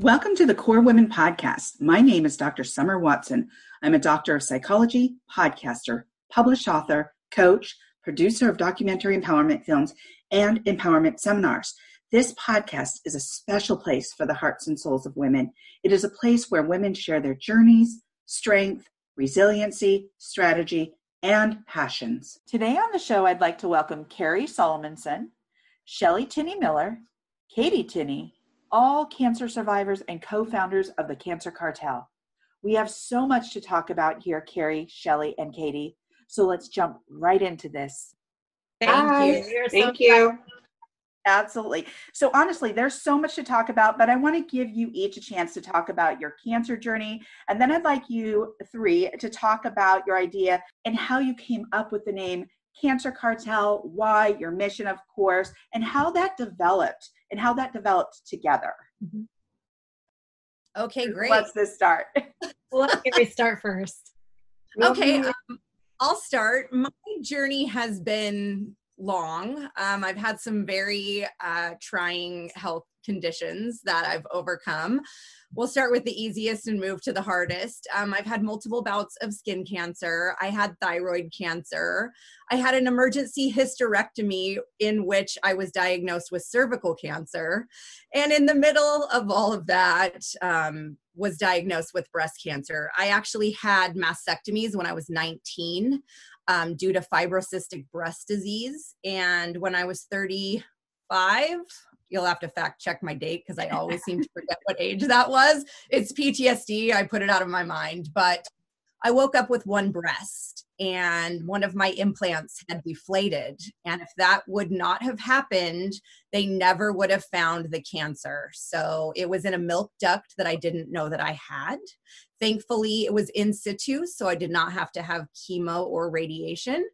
Welcome to the KORE Women Podcast. My name is Dr. Summer Watson. I'm a doctor of psychology, podcaster, published author, coach, producer of documentary empowerment films, and empowerment seminars. This podcast is a special place for the hearts and souls of women. It is a place where women share their journeys, strength, resiliency, strategy, and passions. Today on the show, I'd like to welcome Kerry Solomonson, Shelly Tinney Miller, Katy Tinney, all cancer survivors and co-founders of the Cancer Cartel. We have so much to talk about here, Kerry, Shelly, and Katy. So let's jump right into this. Thank Hi. you. Thank so you. Absolutely. So honestly, there's so much to talk about, but I want to give you each a chance to talk about your cancer journey. And then I'd like you three to talk about your idea and how you came up with the name Cancer Cartel, why, your mission, of course, and how that developed and how that developed together. Mm-hmm. Okay, great. Let's this start. well, let me start first. Okay, um, I'll start. My journey has been long. Um, I've had some very uh, trying health conditions that I've overcome. We'll start with the easiest and move to the hardest. Um, I've had multiple bouts of skin cancer. I had thyroid cancer. I had an emergency hysterectomy in which I was diagnosed with cervical cancer. And in the middle of all of that, um, was diagnosed with breast cancer. I actually had mastectomies when I was 19 um, due to fibrocystic breast disease. And when I was 35, you'll have to fact check my date because I always seem to forget what age that was. It's PTSD. I put it out of my mind. But I woke up with one breast and one of my implants had deflated. And if that would not have happened, they never would have found the cancer. So it was in a milk duct that I didn't know that I had. Thankfully, it was in situ, so I did not have to have chemo or radiation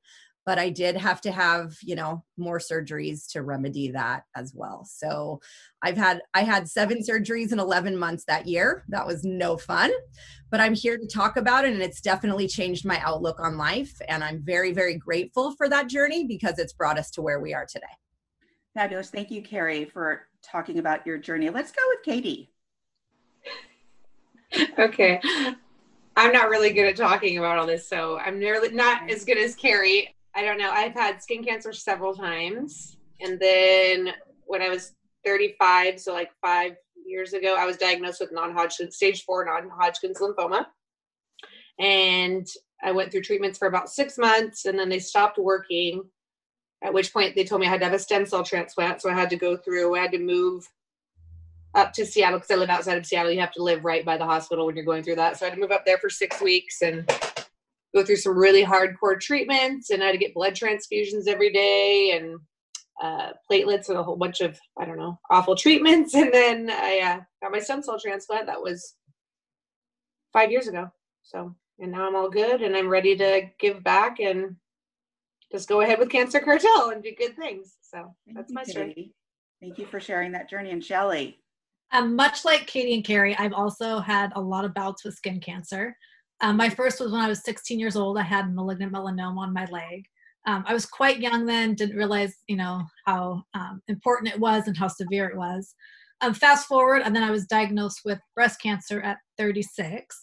but I did have to have, you know, more surgeries to remedy that as well. So I've had I had 7 surgeries in 11 months that year. That was no fun. But I'm here to talk about it and it's definitely changed my outlook on life and I'm very very grateful for that journey because it's brought us to where we are today. Fabulous. Thank you Kerry for talking about your journey. Let's go with Katy. okay. I'm not really good at talking about all this, so I'm nearly not mm. as good as Kerry. I don't know. I've had skin cancer several times. And then when I was 35, so like five years ago, I was diagnosed with non Hodgkin, stage four non Hodgkin's lymphoma. And I went through treatments for about six months and then they stopped working. At which point they told me I had to have a stem cell transplant. So I had to go through, I had to move up to Seattle because I live outside of Seattle. You have to live right by the hospital when you're going through that. So I had to move up there for six weeks and go through some really hardcore treatments and I had to get blood transfusions every day and uh, platelets and a whole bunch of I don't know awful treatments. And then I uh, got my stem cell transplant. That was five years ago. So and now I'm all good and I'm ready to give back and just go ahead with Cancer Cartel and do good things. So Thank that's my story. Thank you for sharing that journey. And Shelly. Um, much like Katy and Kerry, I've also had a lot of bouts with skin cancer. Um, my first was when I was 16 years old. I had malignant melanoma on my leg. Um, I was quite young then, didn't realize, you know, how um, important it was and how severe it was. Um, fast forward, and then I was diagnosed with breast cancer at 36.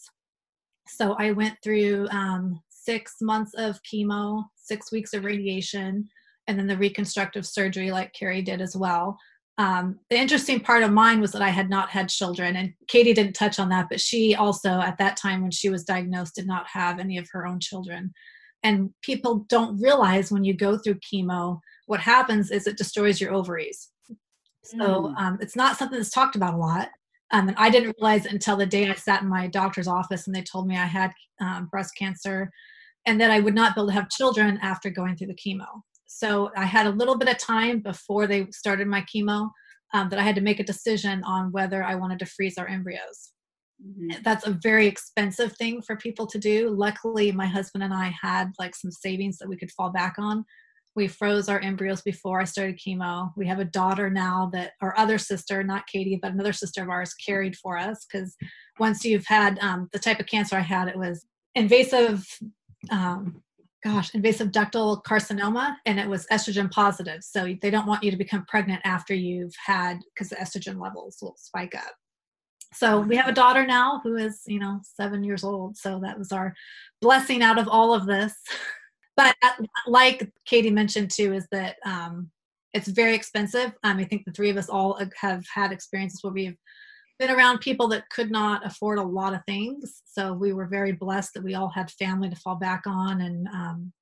So I went through um, six months of chemo, six weeks of radiation, and then the reconstructive surgery, like Kerry did as well um, the interesting part of mine was that I had not had children, and Katy didn't touch on that, but she also, at that time when she was diagnosed, did not have any of her own children. And people don't realize when you go through chemo, what happens is it destroys your ovaries. So mm. um, it's not something that's talked about a lot. Um, and I didn't realize until the day I sat in my doctor's office and they told me I had um, breast cancer and that I would not be able to have children after going through the chemo. So I had a little bit of time before they started my chemo um, that I had to make a decision on whether I wanted to freeze our embryos. Mm-hmm. That's a very expensive thing for people to do. Luckily, my husband and I had like some savings that we could fall back on. We froze our embryos before I started chemo. We have a daughter now that our other sister, not Katy, but another sister of ours, carried for us because once you've had um, the type of cancer I had, it was invasive um, gosh, invasive ductal carcinoma, and it was estrogen positive. So they don't want you to become pregnant after you've had, because the estrogen levels will spike up. So we have a daughter now who is, you know, seven years old. So that was our blessing out of all of this. But uh, like Katy mentioned too, is that um, it's very expensive. Um, I think the three of us all have had experiences where we've been around people that could not afford a lot of things. So we were very blessed that we all had family to fall back on and, um,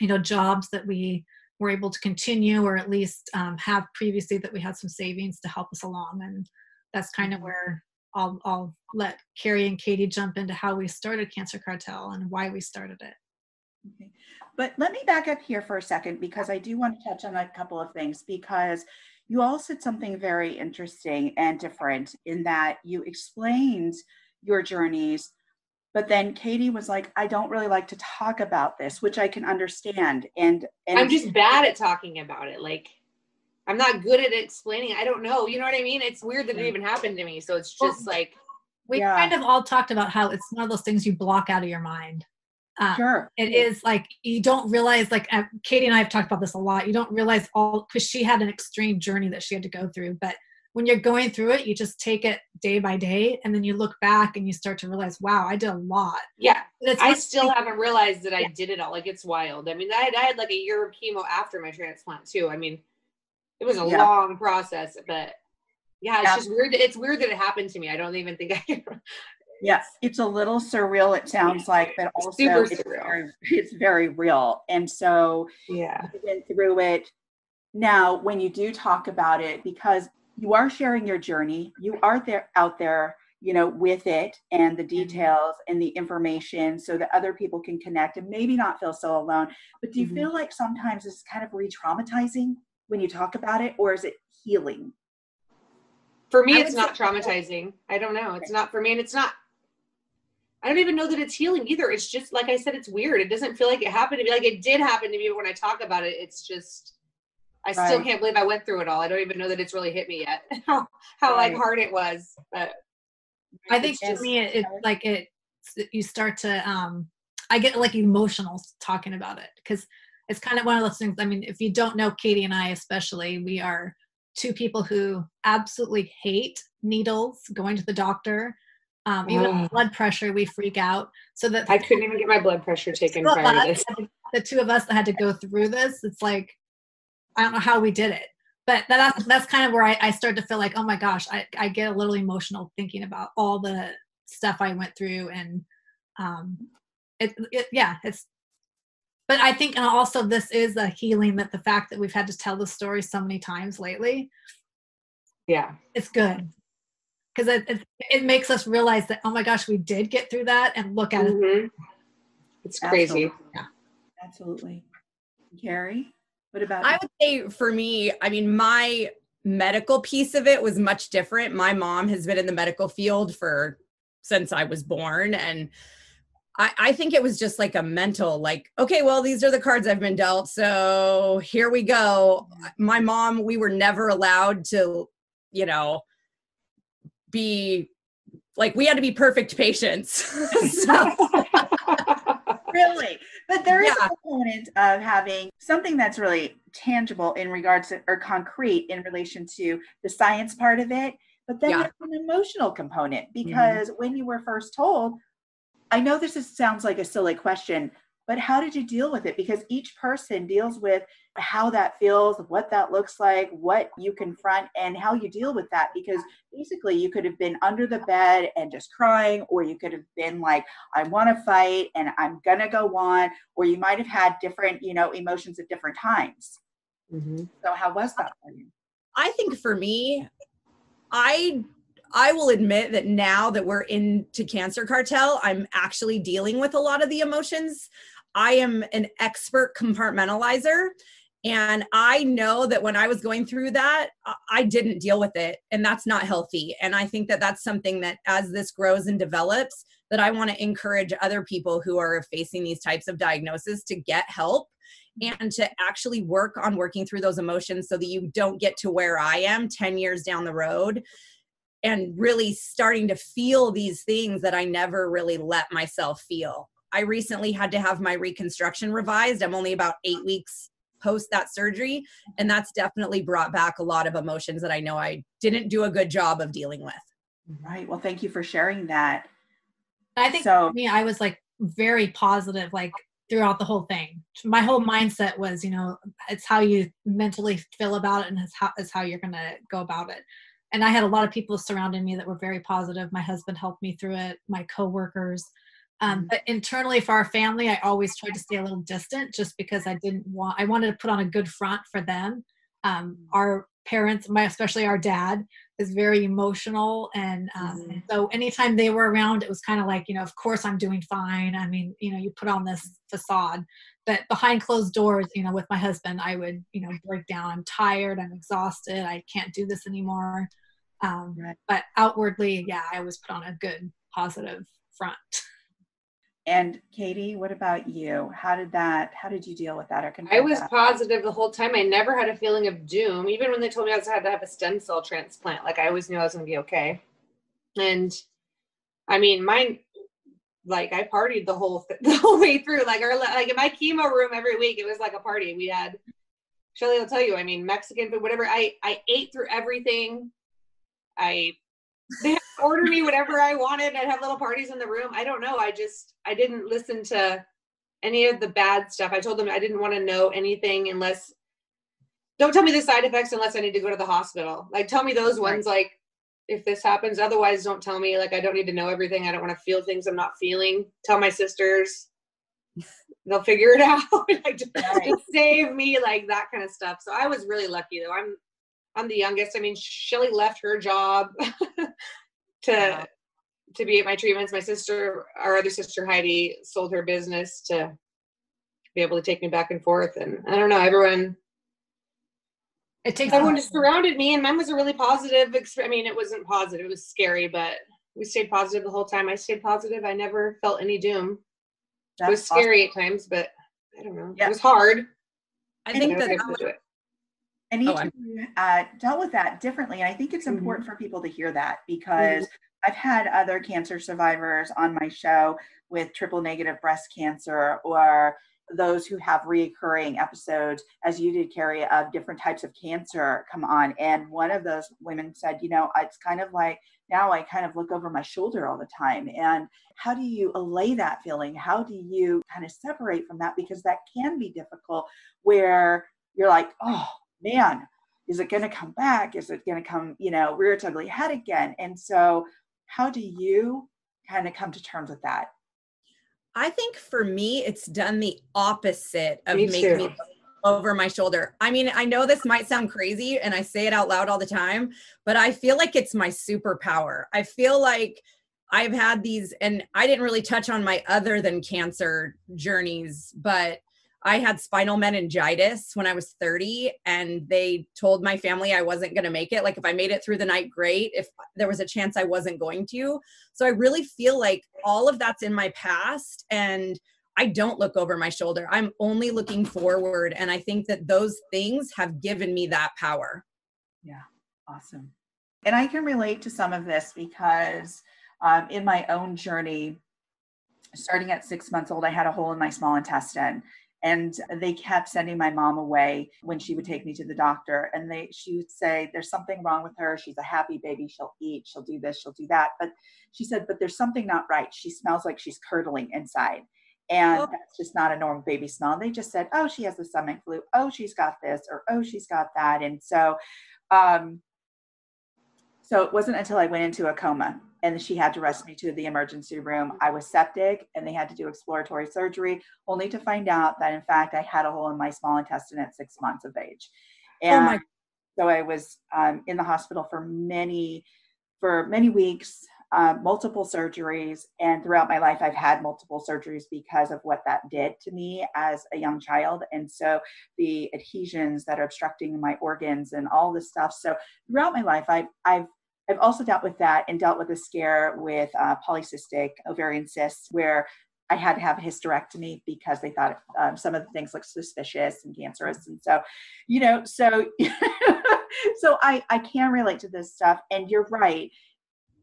you know, jobs that we were able to continue or at least um, have previously that we had some savings to help us along. And that's kind of mm-hmm. where I'll, I'll let Kerry and Katy jump into how we started Cancer Cartel and why we started it. Okay. But let me back up here for a second because I do want to touch on a couple of things because you all said something very interesting and different in that you explained your journeys but then Katy was like, I don't really like to talk about this, which I can understand. And, and I'm just bad at talking about it. Like I'm not good at explaining. I don't know. You know what I mean? It's weird that it mm. even happened to me. So it's just like we yeah. kind of all talked about how it's one of those things you block out of your mind. Um, sure. It is like you don't realize, like uh, Katy and I have talked about this a lot. You don't realize all because she had an extreme journey that she had to go through. But when you're going through it, you just take it day by day, and then you look back and you start to realize, wow, I did a lot. Yeah, I still like, haven't realized that I did it all. Like it's wild. I mean, I had, I had like a year of chemo after my transplant too. I mean, it was a yeah. long process, but yeah, it's yeah. just weird. It's weird that it happened to me. I don't even think I can Yes, it's a little surreal. It sounds like, but also Super it's surreal. very, it's very real. And so, yeah, went through it. Now, when you do talk about it, because you are sharing your journey, you are there out there, you know, with it and the mm-hmm. details and the information, so that other people can connect and maybe not feel so alone. But do you mm-hmm. feel like sometimes it's kind of re-traumatizing when you talk about it, or is it healing? For me, it's not traumatizing. I don't know. It's not for me, and it's not I don't even know that it's healing either. It's just like I said, it's weird. It doesn't feel like it happened to me. Like it did happen to me, but when I talk about it, it's just I right. still can't believe I went through it all. I don't even know that it's really hit me yet. how how right. like hard it was. But I think to me, it, it like it. You start to um, I get like emotional talking about it because it's kind of one of those things. I mean, if you don't know Katy and I, especially, we are two people who absolutely hate needles, going to the doctor um, even oh. blood pressure, we freak out. So that I couldn't even get my blood pressure taken prior to this. The two of us that had to go through this, it's like I don't know how we did it. But that's that's kind of where I, I start to feel like, oh my gosh, I, I get a little emotional thinking about all the stuff I went through and um it, it yeah, it's but I think and also this is a healing that the fact that we've had to tell the story so many times lately. Yeah. It's good because it, it, it, makes us realize that oh my gosh we did get through that and look at mm-hmm. it it's crazy absolutely. yeah absolutely Kerry what about I you? would say for me I mean my medical piece of it was much different my mom has been in the medical field for since I was born and I, I think it was just like a mental, like, okay, well, these are the cards I've been dealt. So here we go. My mom, we were never allowed to, you know, be like we had to be perfect patients. really, but there is yeah. a component of having something that's really tangible in regards to or concrete in relation to the science part of it. But then yeah. there's an emotional component mm-hmm. because mm-hmm. when you were first told, I know this is, sounds like a silly question, but how did you deal with it? Because each person deals with how that feels, what that looks like, what you confront, and how you deal with that. Because basically, you could have been under the bed and just crying, or you could have been like, I want to fight and I'm going to go on, or you might have had different, you know, emotions at different times. Mm-hmm. So, how was that for you? I think for me, I I will admit that now that we're into Cancer Cartel, I'm actually dealing with a lot of the emotions. I am an expert compartmentalizer. And I know that when I was going through that, I didn't deal with it. And that's not healthy. And I think that that's something that as this grows and develops, that I want to encourage other people who are facing these types of diagnoses to get help and to actually work on working through those emotions so that you don't get to where I am 10 years down the road and really starting to feel these things that I never really let myself feel. I recently had to have my reconstruction revised. I'm only about eight weeks post that surgery. And that's definitely brought back a lot of emotions that I know I didn't do a good job of dealing with. Right. Well, thank you for sharing that. I think so, for me, I was like very positive, like throughout the whole thing. My whole mindset was, you know, it's how you mentally feel about it and it's how, it's how you're going to go about it. And I had a lot of people surrounding me that were very positive. My husband helped me through it, my coworkers. Um, mm-hmm. but internally for our family, I always tried to stay a little distant just because I didn't want, I wanted to put on a good front for them. Um, mm. our parents, my especially our dad, is very emotional, and um, mm-hmm. so anytime they were around, it was kind of like you know, of course I'm doing fine. I mean, you know, you put on this facade, but behind closed doors, you know, with my husband, I would you know break down. I'm tired. I'm exhausted. I can't do this anymore. Um, right. But outwardly, yeah, I always put on a good, positive front. And Katy, what about you? How did that, how did you deal with that or I was that? positive the whole time. I never had a feeling of doom, even when they told me I was had to have a stem cell transplant. Like I always knew I was gonna be okay. And I mean, mine like I partied the whole th- the whole way through. Like our like in my chemo room every week, it was like a party. We had Shelly will tell you, I mean, Mexican food, whatever. I I ate through everything. I they order me whatever I wanted. And I'd have little parties in the room. I don't know. I just I didn't listen to any of the bad stuff. I told them I didn't want to know anything unless don't tell me the side effects unless I need to go to the hospital. Like tell me those ones like if this happens. Otherwise don't tell me like I don't need to know everything. I don't want to feel things I'm not feeling. Tell my sisters. They'll figure it out. like just, just save me like that kind of stuff. So I was really lucky though. I'm I'm the youngest. I mean, Shelly left her job to to be at my treatments. My sister, our other sister Heidi, sold her business to be able to take me back and forth. And I don't know, everyone. It takes everyone just surrounded me, and mine was a really positive. I mean, it wasn't positive; it was scary, but we stayed positive the whole time. I stayed positive. I never felt any doom. That's it was scary awesome. at times, but I don't know. Yeah. It was hard. I think that, that and each oh, uh, dealt with that differently. And I think it's mm-hmm. important for people to hear that because mm-hmm. I've had other cancer survivors on my show with triple negative breast cancer or those who have reoccurring episodes, as you did, Kerry, of different types of cancer come on. And one of those women said, you know, it's kind of like now I kind of look over my shoulder all the time. And how do you allay that feeling? How do you kind of separate from that? Because that can be difficult where you're like, oh, man, is it going to come back? Is it going to come, you know, rear its ugly head again? And so, how do you kind of come to terms with that? I think for me, it's done the opposite of me making me over my shoulder. I mean, I know this might sound crazy and I say it out loud all the time, but I feel like it's my superpower. I feel like I've had these, and I didn't really touch on my other than cancer journeys, but I had spinal meningitis when I was 30, and they told my family I wasn't going to make it. Like, if I made it through the night, great. If there was a chance I wasn't going to. So, I really feel like all of that's in my past, and I don't look over my shoulder. I'm only looking forward. And I think that those things have given me that power. Yeah, awesome. And I can relate to some of this because um, in my own journey, starting at six months old, I had a hole in my small intestine and they kept sending my mom away when she would take me to the doctor. And they she would say there's something wrong with her. She's a happy baby. She'll eat. She'll do this. She'll do that. But she said but there's something not right. She smells like she's curdling inside. And oh. that's just not a normal baby smell. And they just said oh she has the stomach flu. Oh she's got this or oh she's got that. And so um so it wasn't until i went into a coma and she had to rush me to the emergency room. I was septic and they had to do exploratory surgery, only to find out that in fact I had a hole in my small intestine at six months of age. And oh so I was um, in the hospital for many, for many weeks, uh, multiple surgeries. And throughout my life, I've had multiple surgeries because of what that did to me as a young child. And so the adhesions that are obstructing my organs and all this stuff. So throughout my life, I've, I've I've also dealt with that and dealt with a scare with uh, polycystic ovarian cysts where I had to have a hysterectomy because they thought um, some of the things looked suspicious and cancerous. And so, you know, so so I I can relate to this stuff. And you're right.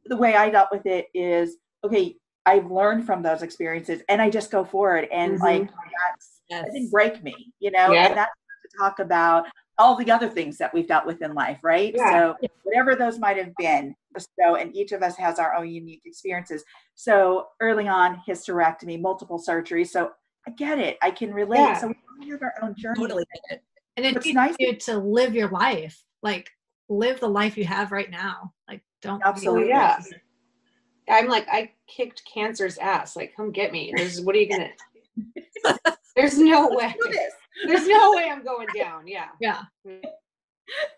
The way I dealt with it is okay. I've learned from those experiences, and I just go forward. And mm-hmm. like that's yes. that didn't break me, you know. Yeah. And that's to talk about all the other things that we've dealt with in life, right? Yeah. So whatever those might have been. So, and each of us has our own unique experiences. So early on, hysterectomy, multiple surgeries. So I get it. I can relate. Yeah. So we all have our own journey. Totally. get it. And it What's nice- you to live your life. Like live the life you have right now. Like don't Absolutely. yeah. I'm like, I kicked cancer's ass. Like, come get me. There's what are you gonna There's no way. There's no way I'm going down. Yeah. Yeah.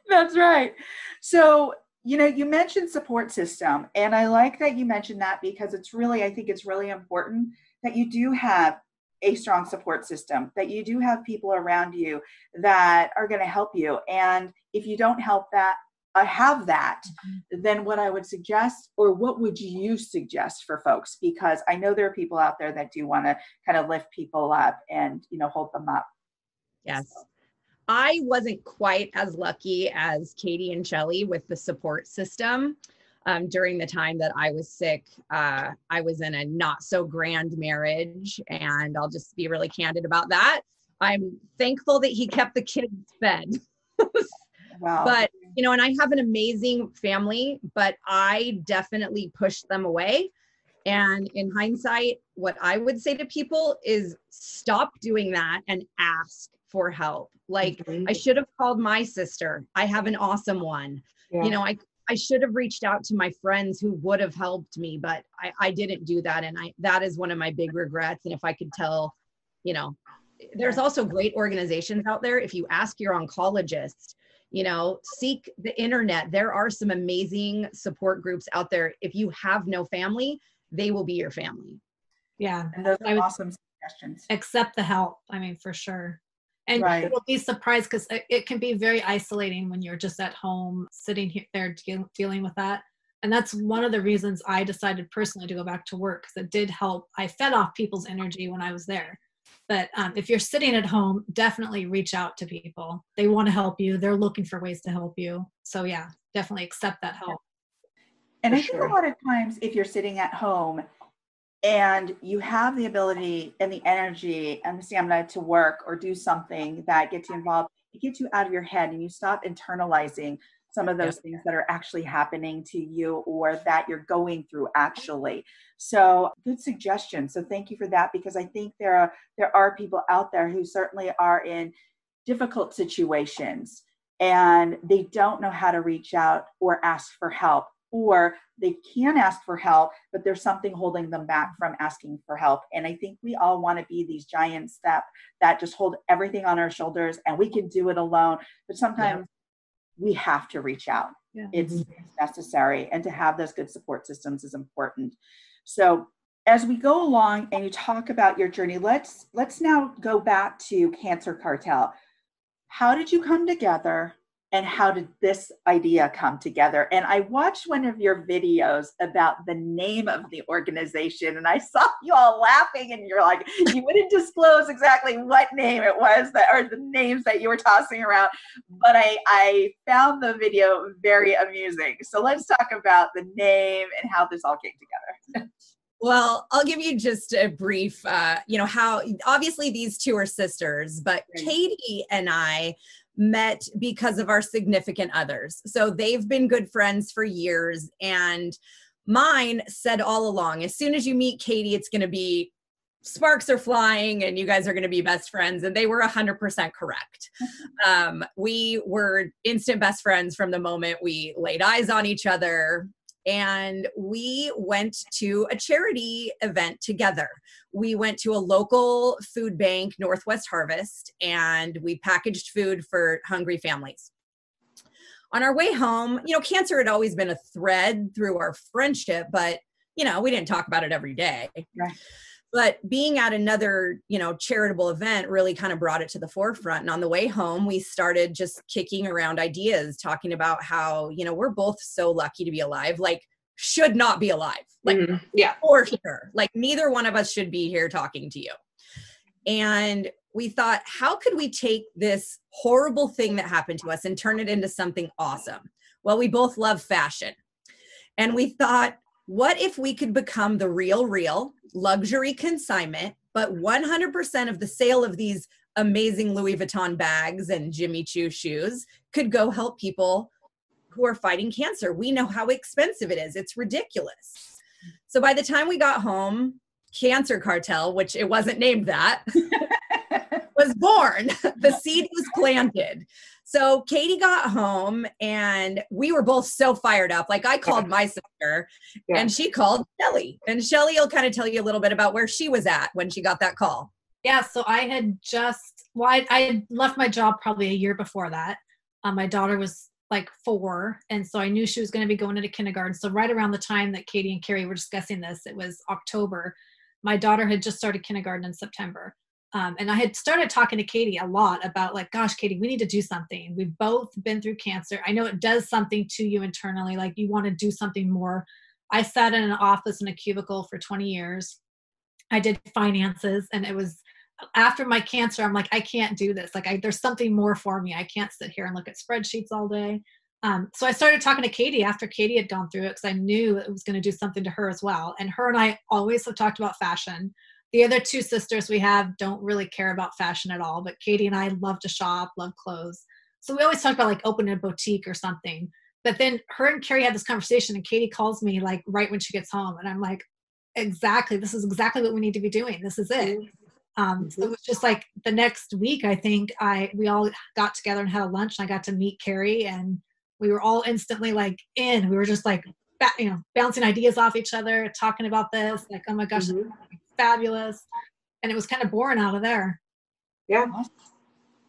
That's right. So, you know, you mentioned support system, and I like that you mentioned that because it's really, I think it's really important that you do have a strong support system, that you do have people around you that are going to help you. And if you don't help that, uh, have that, then what I would suggest, or what would you suggest for folks? Because I know there are people out there that do want to kind of lift people up and, you know, hold them up. Yes. I wasn't quite as lucky as Katy and Shelly with the support system. Um, during the time that I was sick, uh, I was in a not so grand marriage, and I'll just be really candid about that. I'm thankful that he kept the kids fed. Wow. but you know and i have an amazing family but i definitely pushed them away and in hindsight what i would say to people is stop doing that and ask for help like i should have called my sister i have an awesome one Yeah. you know i i should have reached out to my friends who would have helped me but i i didn't do that and i that is one of my big regrets and if i could tell you know there's also great organizations out there if you ask your oncologist you know seek the internet there are some amazing support groups out there if you have no family they will be your family Yeah. and those are would- awesome suggestions. Accept the help. I mean, for sure. And Right. you'll be surprised because it, it can be very isolating when you're just at home sitting here, there deal, dealing with that. And that's one of the reasons I decided personally to go back to work because it did help. I fed off people's energy when I was there. But um, if you're sitting at home, definitely reach out to people. They want to help you. They're looking for ways to help you. So yeah, definitely accept that help. And For I think sure. a lot of times, if you're sitting at home and you have the ability and the energy and the stamina to work or do something that gets you involved, it gets you out of your head and you stop internalizing some of those things that are actually happening to you or that you're going through actually. So good suggestion. So thank you for that because I think there are there are people out there who certainly are in difficult situations and they don't know how to reach out or ask for help or they can ask for help but there's something holding them back from asking for help. And i think we all want to be these giants that that just hold everything on our shoulders and we can do it alone. But sometimes we have to reach out. Yeah. it's, it's necessary and to have those good support systems is important. So as we go along and you talk about your journey let's let's now go back to cancer cartel. How did you come together and how did this idea come together? And i watched one of your videos about the name of the organization and i saw you all laughing and you're like you wouldn't disclose exactly what name it was that or the names that you were tossing around but i i found the video very amusing. So let's talk about the name and how this all came together. Well, I'll give you just a brief, uh, you know, how obviously these two are sisters, but Katy and I met because of our significant others. So they've been good friends for years. And mine said all along as soon as you meet Katy, it's going to be sparks are flying and you guys are going to be best friends. And they were 100% correct. um, we were instant best friends from the moment we laid eyes on each other and we went to a charity event together. We went to a local food bank, Northwest Harvest, and we packaged food for hungry families. On our way home, you know, cancer had always been a thread through our friendship, but you know, we didn't talk about it every day. Right. But being at another, you know, charitable event really kind of brought it to the forefront. And on the way home, we started just kicking around ideas, talking about how, you know, we're both so lucky to be alive, like, should not be alive. Like, Mhm. Yeah. for sure. Like neither one of us should be here talking to you. And we thought, how could we take this horrible thing that happened to us and turn it into something awesome? Well, we both love fashion. And we thought, what if we could become the real, real luxury consignment, but 100% of the sale of these amazing Louis Vuitton bags and Jimmy Choo shoes could go help people who are fighting cancer. We know how expensive it is. It's ridiculous. So by the time we got home, Cancer Cartel, which it wasn't named that, was born. the seed was planted. So Katy got home and we were both so fired up. Like I called my sister yeah. and she called Shelly. And Shelly will kind of tell you a little bit about where she was at when she got that call. Yeah, so I had just well, I, I had left my job probably a year before that. Um, my daughter was like four, and so I knew she was going to be going into kindergarten. So right around the time that Katy and Kerry were discussing this, it was October. My daughter had just started kindergarten in September. Um, and I had started talking to Katy a lot about like, gosh, Katy, we need to do something. We've both been through cancer. I know it does something to you internally, like you want to do something more. I sat in an office in a cubicle for 20 years. I did finances, and it was after my cancer. I'm like, I can't do this. Like, I, there's something more for me. I can't sit here and look at spreadsheets all day. Um, so I started talking to Katy after Katy had gone through it because I knew it was going to do something to her as well. And her and I always have talked about fashion the other two sisters we have don't really care about fashion at all, but Katy and I love to shop, love clothes. So we always talk about like opening a boutique or something. But then her and Kerry had this conversation, and Katy calls me like right when she gets home, and I'm like, exactly, this is exactly what we need to be doing. This is it. Um, so it was just like the next week, I think I we all got together and had a lunch, and I got to meet Kerry, and we were all instantly like in. We were just like, you know, bouncing ideas off each other, talking about this, like, oh my gosh, mm-hmm fabulous. And it was kind of born out of there. Yeah.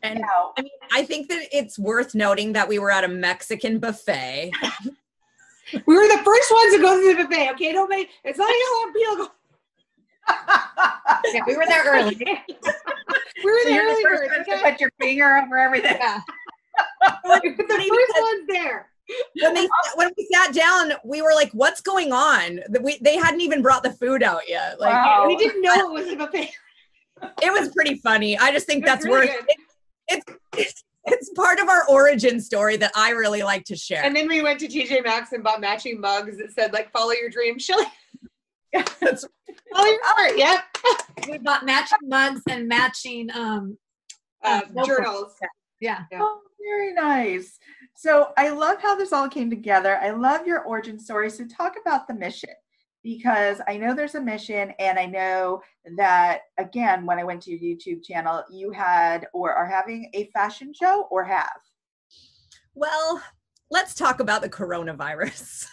And I mean, I think that it's worth noting that we were at a Mexican buffet. we were the first ones to go to the buffet. Okay, don't make it's not your peel. yeah, we were there early. we were there early. The first okay? To put your finger over everything. Yeah. the first ones there when they when we sat down, we were like, "What's going on?" We they hadn't even brought the food out yet. Like wow. we didn't know it was a buffet. It was pretty funny. I just think that's really worth it, it's it's part of our origin story that I really like to share. And then we went to TJ Maxx and bought matching mugs that said like "Follow your dream." Shelly. Yeah, that's follow your heart. Yeah. we bought matching mugs and matching um uh, uh journals. Yeah. yeah. Oh, very nice. So I love how this all came together. I love your origin story. So talk about the mission because I know there's a mission, and I know that again, when I went to your YouTube channel, you had or are having a fashion show or have. Well, let's talk about the coronavirus.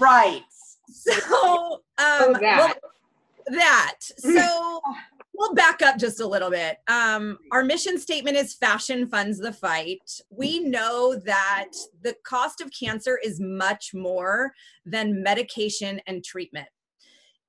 Right. So, um, that. Well, that. So we'll back up just a little bit. Um, our mission statement is fashion funds the fight. We know that the cost of cancer is much more than medication and treatment.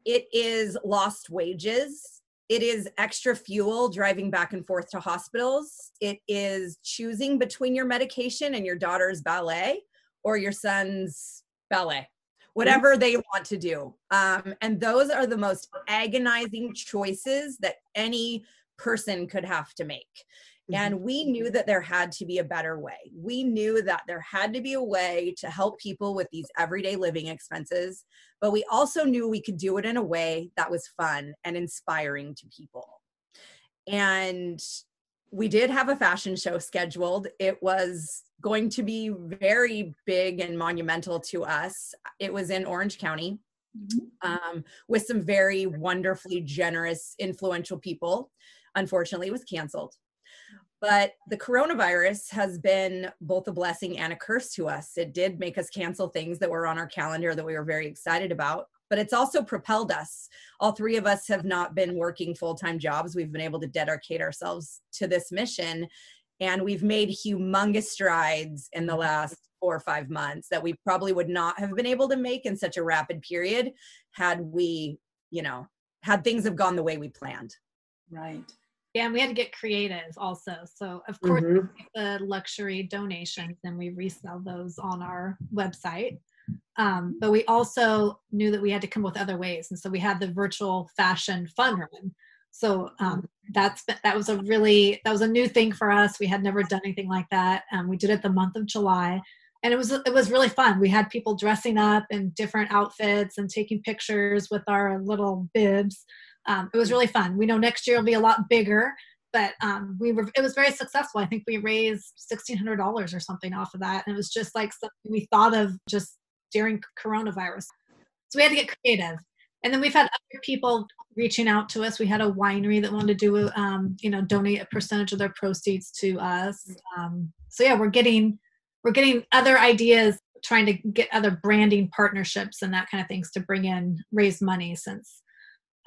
It is lost wages. It is extra fuel driving back and forth to hospitals. It is choosing between your medication and your daughter's ballet or your son's ballet whatever they want to do. Um, and those are the most agonizing choices that any person could have to make. Mm-hmm. And we knew that there had to be a better way. We knew that there had to be a way to help people with these everyday living expenses, but we also knew we could do it in a way that was fun and inspiring to people. And we did have a fashion show scheduled. It was going to be very big and monumental to us. It was in Orange County mm-hmm. um, with some very wonderfully generous, influential people. Unfortunately, it was canceled. But the coronavirus has been both a blessing and a curse to us. It did make us cancel things that were on our calendar that we were very excited about but it's also propelled us. All three of us have not been working full time jobs. We've been able to dedicate ourselves to this mission. And we've made humongous strides in the last four or five months that we probably would not have been able to make in such a rapid period had we, you know, had things have gone the way we planned. Right. Yeah, and we had to get creative also. So of course mm-hmm. the luxury donations and we resell those on our website. Um, but we also knew that we had to come up with other ways, and so we had the virtual fashion fun run. So um, that's that was a really that was a new thing for us. We had never done anything like that. Um, we did it the month of July, and it was it was really fun. We had people dressing up in different outfits and taking pictures with our little bibs. Um, it was really fun. We know next year will be a lot bigger, but um, we were it was very successful. I think we raised sixteen hundred dollars or something off of that, and it was just like something we thought of just during coronavirus. So we had to get creative, and then we've had other people reaching out to us. We had a winery that wanted to do um, you know donate a percentage of their proceeds to us. Um, so yeah, we're getting we're getting other ideas trying to get other branding partnerships and that kind of things to bring in raise money since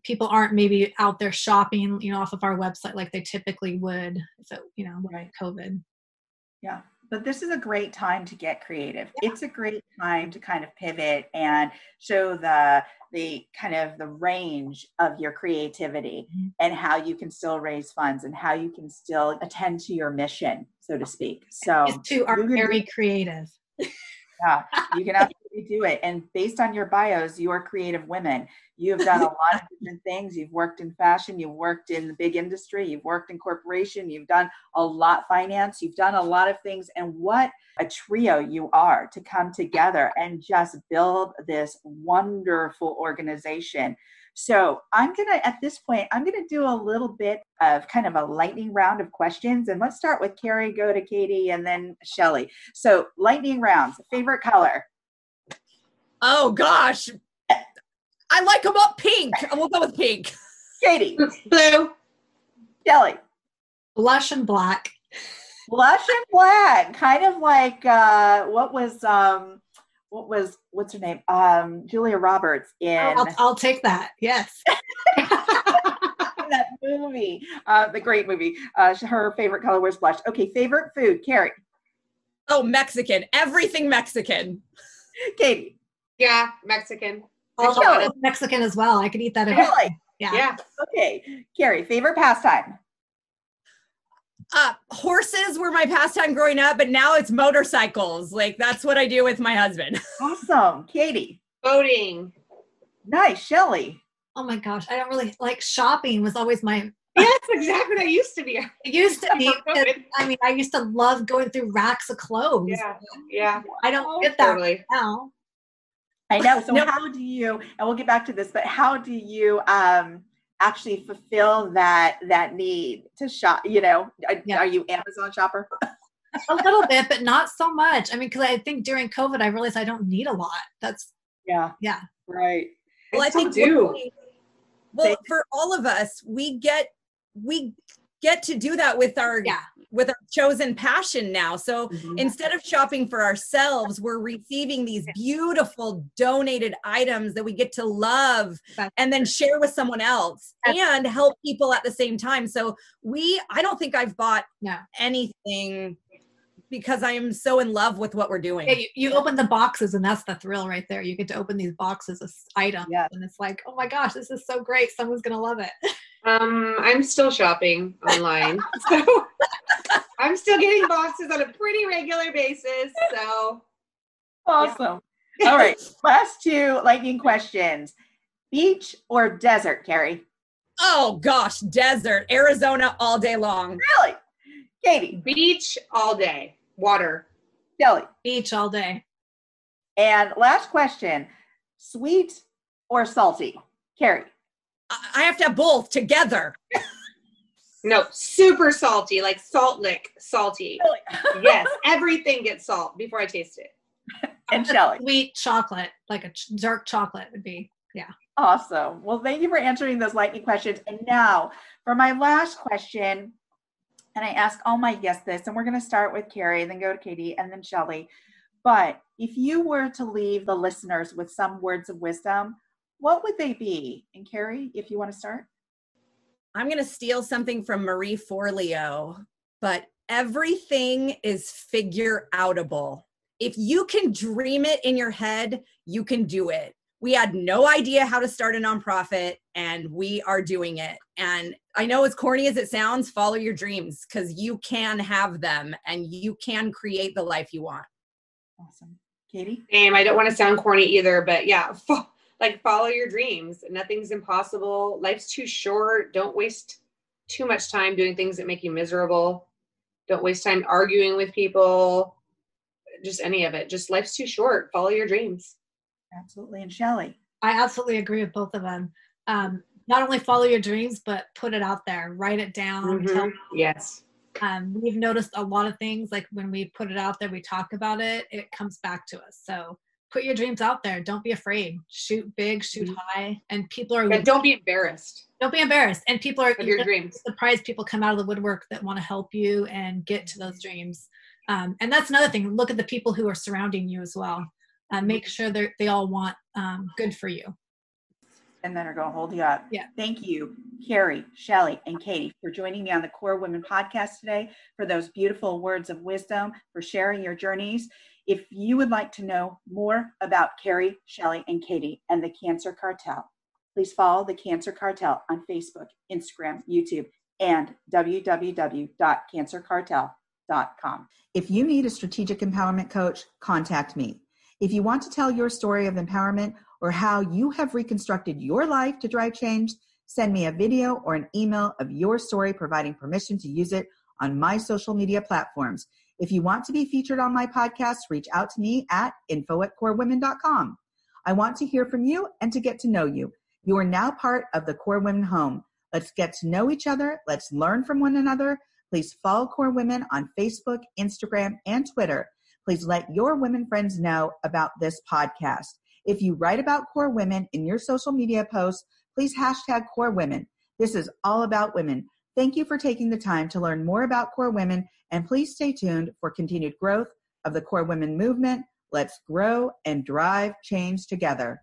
people aren't maybe out there shopping you know off of our website like they typically would if it you know right covid yeah but this is a great time to get creative yeah. it's a great time to kind of pivot and show the the kind of the range of your creativity mm-hmm. and how you can still raise funds and how you can still attend to your mission so to speak so to are very creative yeah, you can absolutely do it. And based on your bios, you are creative women. You have done a lot of different things. You've worked in fashion, you've worked in the big industry, you've worked in corporation, you've done a lot finance, you've done a lot of things. And what a trio you are to come together and just build this wonderful organization so I'm going to, at this point, I'm going to do a little bit of kind of a lightning round of questions. And let's start with Kerry, go to Katy, and then Shelly. So lightning rounds, favorite color? Oh, gosh. I like them up pink. We'll go with pink. Katy. Blue. Shelly. Blush and black. Blush and black. Kind of like uh what was um what was what's her name? Um, Julia Roberts in. Oh, I'll, I'll, take that. Yes. that movie, uh, the great movie. Uh, her favorite color was blush. Okay, favorite food, Kerry. Oh, Mexican. Everything Mexican. Katy. Yeah, Mexican. Also Mexican as well. I could eat that. Really? Yeah. Yeah. Okay, Kerry. Favorite pastime uh, horses were my pastime growing up, but now it's motorcycles. Like that's what I do with my husband. Awesome. Katy. Boating. Nice. Shelly. Oh my gosh. I don't really like shopping was always my Yes, exactly what I used to be. It used to be. I mean, I used to love going through racks of clothes. Yeah. Yeah. I don't get that totally. now. I know. So how do you and we'll get back to this, but how do you um actually fulfill that that need to shop you know are, yeah. are you amazon shopper? A little bit but not so much. I mean because i think during covid i realized i don't need a lot. That's yeah. Yeah. Right. Well i think do. well for all of us we get we get to do that with our yeah with our chosen passion now. So mm-hmm. instead of shopping for ourselves, we're receiving these beautiful donated items that we get to love and then share with someone else and help people at the same time. So we, I don't think I've bought anything because I am so in love with what we're doing. Yeah, you, you, open the boxes and that's the thrill right there. You get to open these boxes of items yeah. and it's like, oh my gosh, this is so great. Someone's gonna love it. Um, I'm still shopping online. so I'm still getting boxes on a pretty regular basis. So awesome. Yeah. All right. Last two lightning questions. Beach or desert, Kerry? Oh gosh, desert. Arizona all day long. Really? Katy. Beach all day. Water. Shelly. Beach all day. And last question. Sweet or salty? Kerry. I have to have both together. No, super salty, like salt lick salty. Really? yes, everything gets salt before I taste it. And Shelly. Sweet chocolate, like a ch- dark chocolate would be, yeah. Awesome. Well, thank you for answering those lightning questions. And now for my last question, and I ask all my guests this, and we're going to start with Kerry, then go to Katy, and then Shelly. But if you were to leave the listeners with some words of wisdom, what would they be? And Kerry, if you want to start. I'm going to steal something from Marie Forleo, but everything is figure outable. If you can dream it in your head, you can do it. We had no idea how to start a nonprofit and we are doing it. And I know as corny as it sounds, follow your dreams because you can have them and you can create the life you want. Awesome. Katy? Same. I don't want to sound corny either, but yeah, like follow your dreams nothing's impossible life's too short don't waste too much time doing things that make you miserable don't waste time arguing with people just any of it just life's too short follow your dreams absolutely and shelly i absolutely agree with both of them um, not only follow your dreams, but put it out there, write it down. Mhm. Tell, Yes. um, we've noticed a lot of things like when we put it out there, we talk about it, it comes back to us. So put your dreams out there. Don't be afraid. Shoot big, shoot Mhm. high, and people are And don't be embarrassed don't be embarrassed. And people are of your you're dreams. surprised people come out of the woodwork that want to help you and get to those dreams. Um, and that's another thing. Look at the people who are surrounding you as well. Uh, make sure they they all want um, good for you. and then are going to hold you up. Yeah. Thank you, Kerry, Shelly, and Katy, for joining me on the KORE Women podcast today, for those beautiful words of wisdom, for sharing your journeys. If you would like to know more about Kerry, Shelly, and Katy and the Cancer Cartel, please follow the Cancer Cartel on Facebook, Instagram, YouTube, and www.cancercartel.com. If you need a strategic empowerment coach, contact me. If you want to tell your story of empowerment or how you have reconstructed your life to drive change, send me a video or an email of your story providing permission to use it on my social media platforms. If you want to be featured on my podcast, reach out to me at info at korewomen.com. I want to hear from you and to get to know you. You are now part of the KORE Women home. Let's get to know each other. Let's learn from one another. Please follow KORE Women on Facebook, Instagram, and Twitter. Please let your women friends know about this podcast. If you write about KORE Women in your social media posts, please hashtag KORE Women. This is all about women. Thank you for taking the time to learn more about KORE Women, and please stay tuned for continued growth of the KORE Women movement. Let's grow and drive change together.